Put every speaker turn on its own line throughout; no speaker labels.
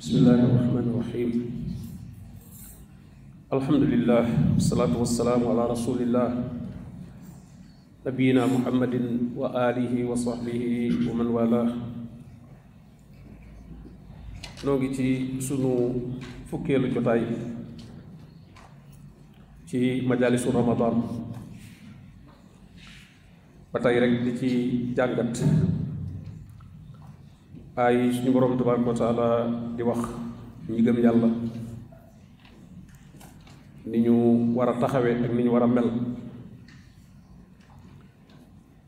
بسم الله الرحمن الرحيم. الحمد لله والصلاة والسلام على رسول الله. نبينا محمد وآله وصحبه ومن والاه. noo ngi ci sunu fukkeelu jotaay ci majalisu ramadan ba tey rek ay suñu borom tabaraka wa taala di wax ñi gëm yàlla ni ñu war a taxawee ak ni ñu war a mel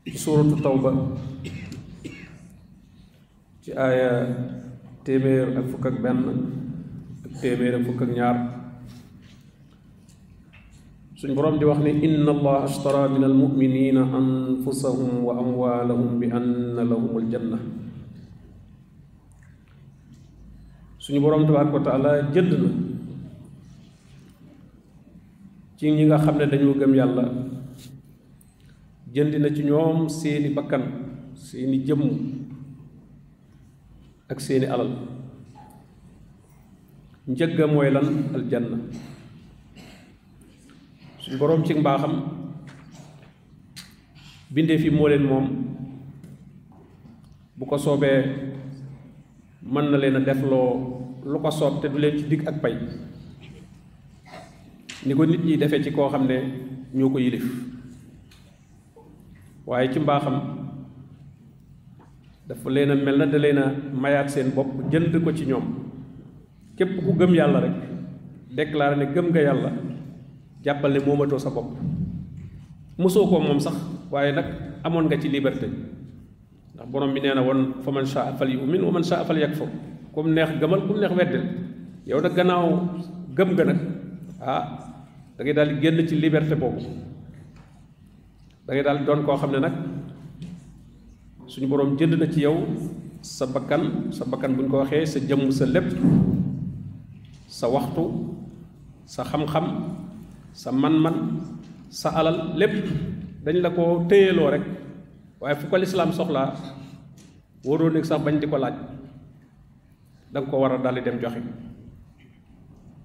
ci suuratu tawba ci aaya téeméer ak fukk ak benn ak téeméer ak fukk ak ñaar suñ boroom di wax ni inna allaha ashtara min almuminina anfusahum wa amwalahum bi anna lahum aljanna suñu boroom tabaraka wa taala jënd na ci ñi nga xam ne dañoo gëm yàlla jënd na ci ñoom seeni bakkan seeni jëmm ak seeni alal. Njëgga mooy lan? Aljanna. Suñ boroom ci mbaaxam bindee fi moo leen moom bu ko soobee mën na leen a def loo lu ko soob te du leen ci digg ak pay. Ni ko nit ñi defee ci koo xam ne ñoo ko yilif. Waaye ci mbaaxam dafa leen a mel na da leen a mayaat seen bopp jënd ko ci ñoom. Képp ku gëm yàlla rek déclaré ne gëm nga yàlla jàppal ne moomatoo sa bopp. Mosoo ko moom sax waaye nag amoon nga ci liberté. Ndax borom bi nee na woon fa man shaa fal wa man fal kum neex gëmal kum neex weddel yow nag gannaaw gëm nga nag ah da ngay daal génn ci liberté boobu. Da ngay daal doon koo xam ne nag suñu boroom jënd na ci yow sa bakkan sa bakkan bu ñu ko waxee sa jëmm sa lépp sa waxtu sa xam-xam sa man-man sa alal lépp dañ la ko téyeloo rek. Waaye fu ko lislaam soxlaa waroo nekk sax bañ di ko laaj da nga ko war a daldi dem joxe.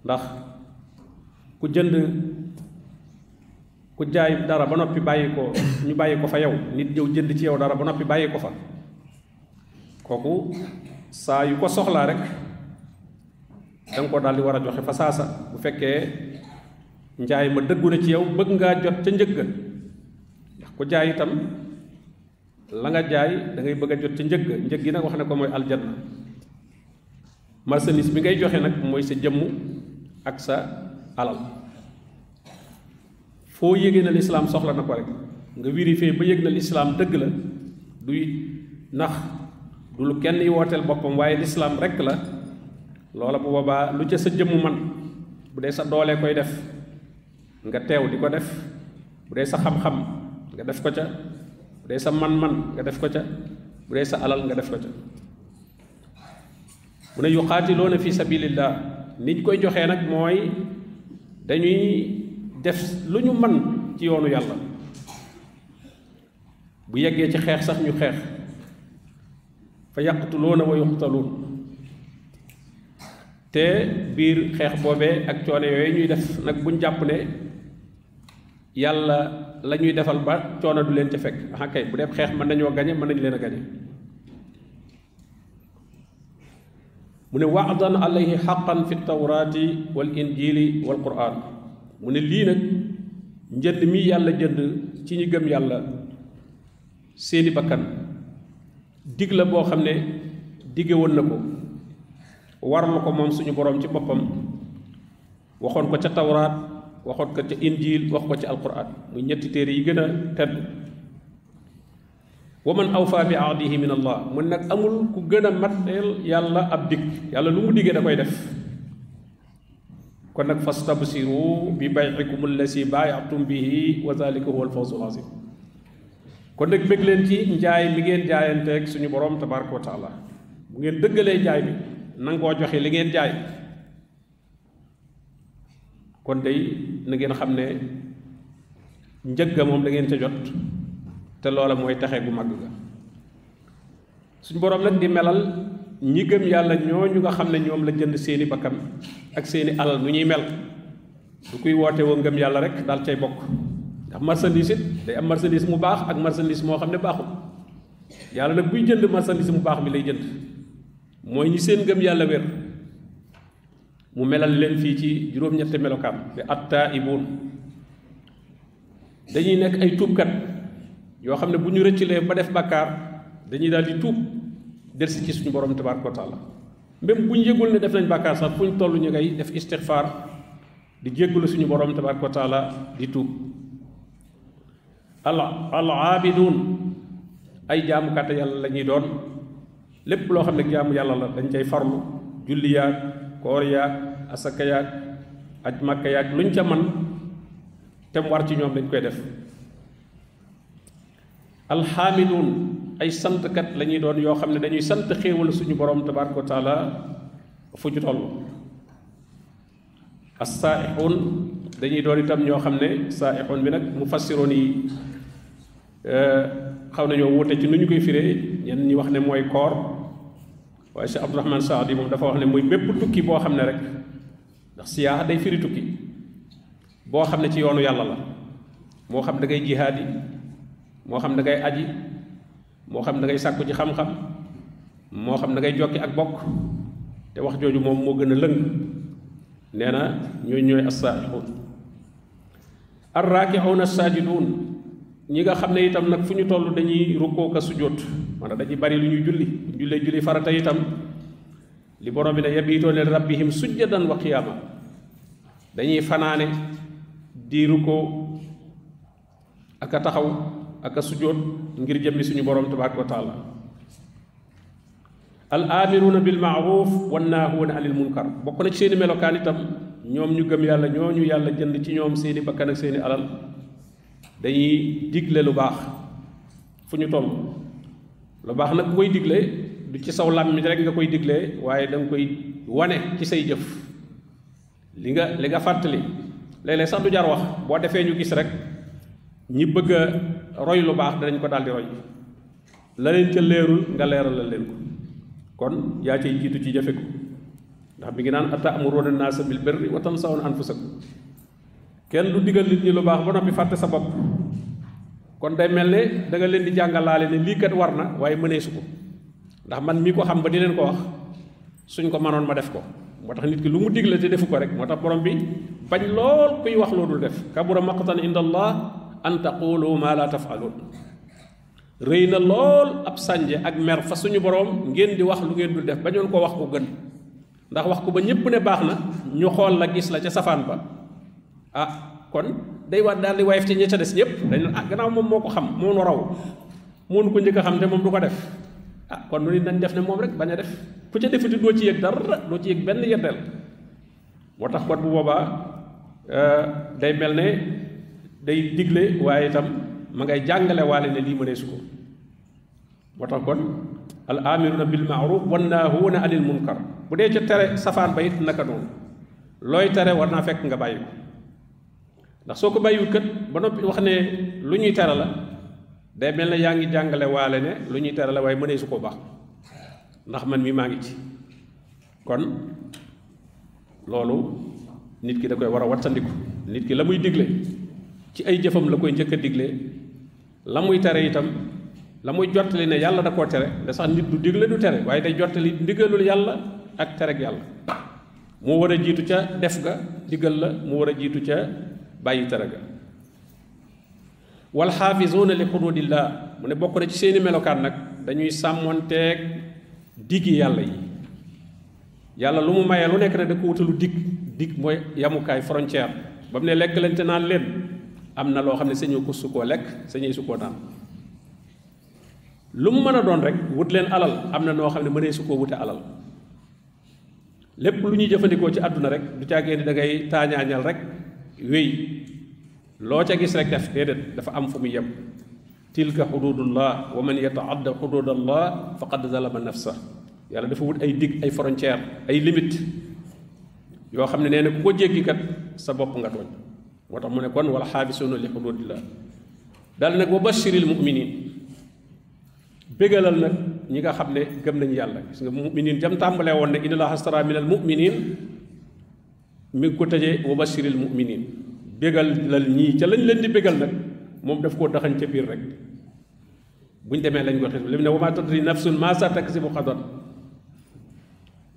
Ndax ku jënd ku jaay dara ba noppi bàyyi ko ñu bàyyi ko fa yow nit ñëw jënd ci yow dara ba noppi bàyyi ko fa. Kooku saa yu ko soxlaa rek da nga ko daal di war a joxe fa saasa. Bu fekkee njaay ma dëggu na ci yow bëgg ngaa jot ca ndax ku jaay itam la nga jaay da ngay bëgg jot ca wax ne ko mooy aljanna marchandise bi ngay joxe nag mooy sa jëmm ak sa alal. Foo yégee na lislaam soxla na rek nga vérifier ba yëg na lislaam dëgg la duy nax du lu kenn yi wooteel boppam waaye lislaam rekk la. Loola bu boobaa lu ca sa jëmm man bu dee sa doolee koy def nga teew di ko def. Bu dee sa xam-xam nga def ko ca. Bu sa man-man nga def ko ca. Bu dee sa alal nga def ko ca mu ne yuqaatiloona fi sabilillah niñ koy joxee nag mooy dañuy def lu ñu man ci yoonu yàlla. Bu yeggee ci xeex sax ñu xeex. Fa yaqtuluuna wa te biir xeex boobee ak coono yooyu ñuy def nag buñ jàpp ne yàlla la ñuy defal ba coono du leen ca fekk. Ah bu dee xeex mën nañoo gañe mën nañu leen a mu ne waadan alayhi xaqan fi tawraati wal injili wal quraan mu ne lii nag njënd mi yàlla jënd ci ñi gëm yàlla seeni bakkan. Dig la boo xam ne dige woon na ko warlu ko moom suñu boroom ci boppam. Waxoon ko ca tawraat waxoon ko ca injil wax ko ci alquraan muy ñetti téere yi gën tedd ومن أوفى بعهده من الله. من نك أمول كو غنا ماتيل يالا ابديك يالا لومو ديغي داكاي ديف كون نك فاستبصروا ببيعكم الذي بايعتم به وذلك هو الفوز العظيم. كون نك بيك تي نجاي ميغين جايانتك سونو بروم تبارك وتعالى. ميغين دغالي جاي بي. نانغو جوخي ليغين جاي. كون داي نغين خامني نجهغ موم داغين تي te loola mooy taxe gu mag ga. Suñ boroom nag di melal ñi gëm yàlla ñooñu nga xam ne ñoom la jënd seeni bakkan ak seeni alal nu ñuy mel. Du kuy woote woo ngëm yàlla rek daal cay bokk. Ndax marchandise it day am marchandise mu baax ak marchandise moo xam ne baaxul. Yàlla nag buy jënd marchandise mu baax mi lay jënd. Mooy ñi seen ngëm yàlla wér. Mu melal leen fii ci juróom-ñetti melokaan. Te attaa'ibuun. Dañuy nekk ay tuubkat yoo xam ne bu ñu ba def bàkkaar dañuy daal di tuub delsi ci suñu borom tabaaraka wa taala. Même bu ñu yëgul ne def nañ bàkkaar sax fu ñu toll ñu ngay def istixfaar di jéggulu suñu borom tabaaraka wa taala di tuub. Al al aabiduun ay jaamukat yàlla la ñuy doon. Lépp loo xam ne jaamu la dañ cay farlu. Julli yaag koor yaag asaka luñ ca man war ci ñoom dañ koy def alxaamiduun ay santkat la ñuy doon yoo xam ne dañuy sant xéewal suñu borom tabaraka wa taala fu ñu toll. Assaaixuun dañuy doon itam ñoo xam ne saaixuun bi nag mu fassiroon yi xaw nañoo wuute ci nu ñu koy firee. Ñenn ñi wax ne mooy koor waaye Cheikh Abdourahman Saadi moom dafa wax ne muy bépp tukki boo xam ne rek ndax siyaaxa day firi tukki boo xam ne ci yoonu yàlla la moo xam da ngay jihaadi moo xam da ngay aji moo xam da ngay sàkku ci xam-xam moo xam da ngay jokki ak bokk te wax jooju moom moo gën a lëng. Nee na ñooy ñooy assaaixuun arraakixuun assaajiduun. Ñi nga xam ne itam nag fu ñu toll dañuy rukkoo ka sujjóot maanaam dañuy bari lu ñuy julli. Jullee julli farata itam li borom bi ne yabiitoo ne rabbihim sujjadan wa qiyaama. Dañuy fanaane di rukkoo ak taxaw ak a sujjóot ngir jëmmi suñu borom tabaaraka wa taala. Al aamiruuna bil maaruf wan naahuuna anil munkar. Bokk na ci seeni melokaan itam ñoom ñu gëm yàlla ñooñu yàlla jënd ci ñoom seeni bakkan ak seeni alal. Dañuy digle lu baax fu ñu toll. Lu baax nag koy digle du ci saw làmmiñ rek nga koy diglee waaye da nga koy wane ci say jëf. Li nga li nga fàttali sax du jar wax. Ñu gis rek ñi bëgg roy lu baax danañ ko daal di roy. La leen ca leerul nga leeral la leen ko. Kon yaa cay jiitu ci jëfe ko. Ndax mi ngi naan ata'muruuna naasa bil birri wa tansawna anfusakum. Kenn du digal nit ñi lu baax ba noppi fàtte sa bopp. Kon day mel ne da nga leen di jàngalaale ne lii kat war na waaye mëneesu ko. Ndax man mii ko xam ba di leen ko wax suñ ko manoon ma def ko. Moo tax nit ki lu mu digle te defu ko rek moo tax borom bi bañ lool kuy wax loo dul def kabura maqtan inda allah an taqulu ma la tafalun. Rëy na lool ab sànje ak mer fa suñu borom ngeen di wax lu ngeen dul def bañoon ko wax ko gën. Ndax wax ko ba ñépp ne baax na ñu xool la gis la ca safaan ba. Ah kon day waat daal di wayef ci ña ca des ñëpp dañ ah gannaaw moom moo ko xam moo nu raw moo nu ko a xam te moom du ko def. Ah kon nu nit nañ def ne moom rek bañ a def. Ku ca defati doo ci yëg dara doo ci yëg benn yeddeel moo tax kon bu boobaa day mel ne day digle waaye itam ma ngay jàngale waale ne lii mënee su ko. Kon al amiruna bil maaruf wan naahuuna anil munkar. Bu dee ca tere safaan ba it naka noonu. Looy tere war naa fekk nga bàyyi ko. Ndax soo ba wax ne lu ñuy la day mel ne yaa ngi jàngale waale ne la waaye mënee su ko baax. Ndax man mi maa ci. Kon loolu nit ki da koy war a nit ki la muy digle ci ay jëfam la koy njëkk a digle. La muy tere itam la muy jottali ne yàlla da koo tere da sax nit du digle du tere waaye day jottali ndigalul yàlla ak tereg yàlla. Moo war a jiitu ca def ga digal la mu war a jiitu ca bàyyi tere ga. Wal xaafizuuna li xududillah mu ne bokk na ci seeni melokaan nag dañuy sàmmonteeg diggi yàlla yi. Yàlla lu mu mayee lu nekk ne da ko wutalu dig dig mooy yamukaay frontière. Ba mu ne lekk leen te naan leen am na loo xam ne sañoo ko su koo lekk sañee su koo naan lu mu rek wut alal. Am na noo xam ne mënee alal. Lépp lu ñuy ci àdduna rek du caagee ni da ngay taañaañal rek ca gis rek def déedéet dafa am fu muy yem. Tilka xududullah wa man yataadda xududallah faqad zalama nafsa. Yàlla dafa wut ay dig ay frontière ay limite yoo xam ne nee na ko jéggi kat sa nga moo tax mu ne kon wala xaabisuuna li xududillah daal nag wa bashiril muminin bégalal nag ñi nga xam ne gëm nañ gis nga muminin jam tàmbalee woon ne inna allaha astara min al muminin mi ko tëjee wa bashiril muminin bégal lal ñii ca lañ leen di bégal nag moom daf koo daxañ ca biir rek buñ lañ ko xis li mu ne wa ma tadri nafsun ma sa taksibu xadan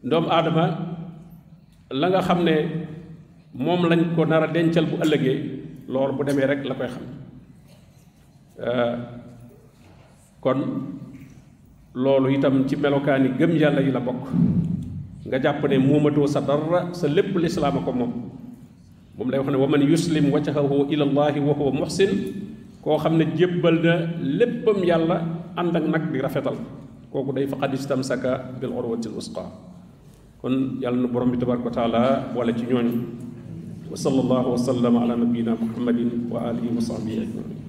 ndoom aadama la nga xam ne moom lañ ko nar a dencal bu ëllëgee loolu bu demee rek la koy xam. Kon loolu itam ci melokaani gëm yàlla yi la bokk. Nga jàpp ne moomatoo sa dara sa lépp lislaam a ko moom. Moom lay wax ne wa yuslim wajhahu ila allahi wa huwa muhsin koo xam ne jébbal na léppam yàlla ànd ak nag di rafetal. Kooku day faqad istamsaka bil urwati l usqa kon yàlla na borom bi tabaraka wa taala wala ci ñooñ وصلى الله وسلم على نبينا محمد وآله وصحبه أجمعين.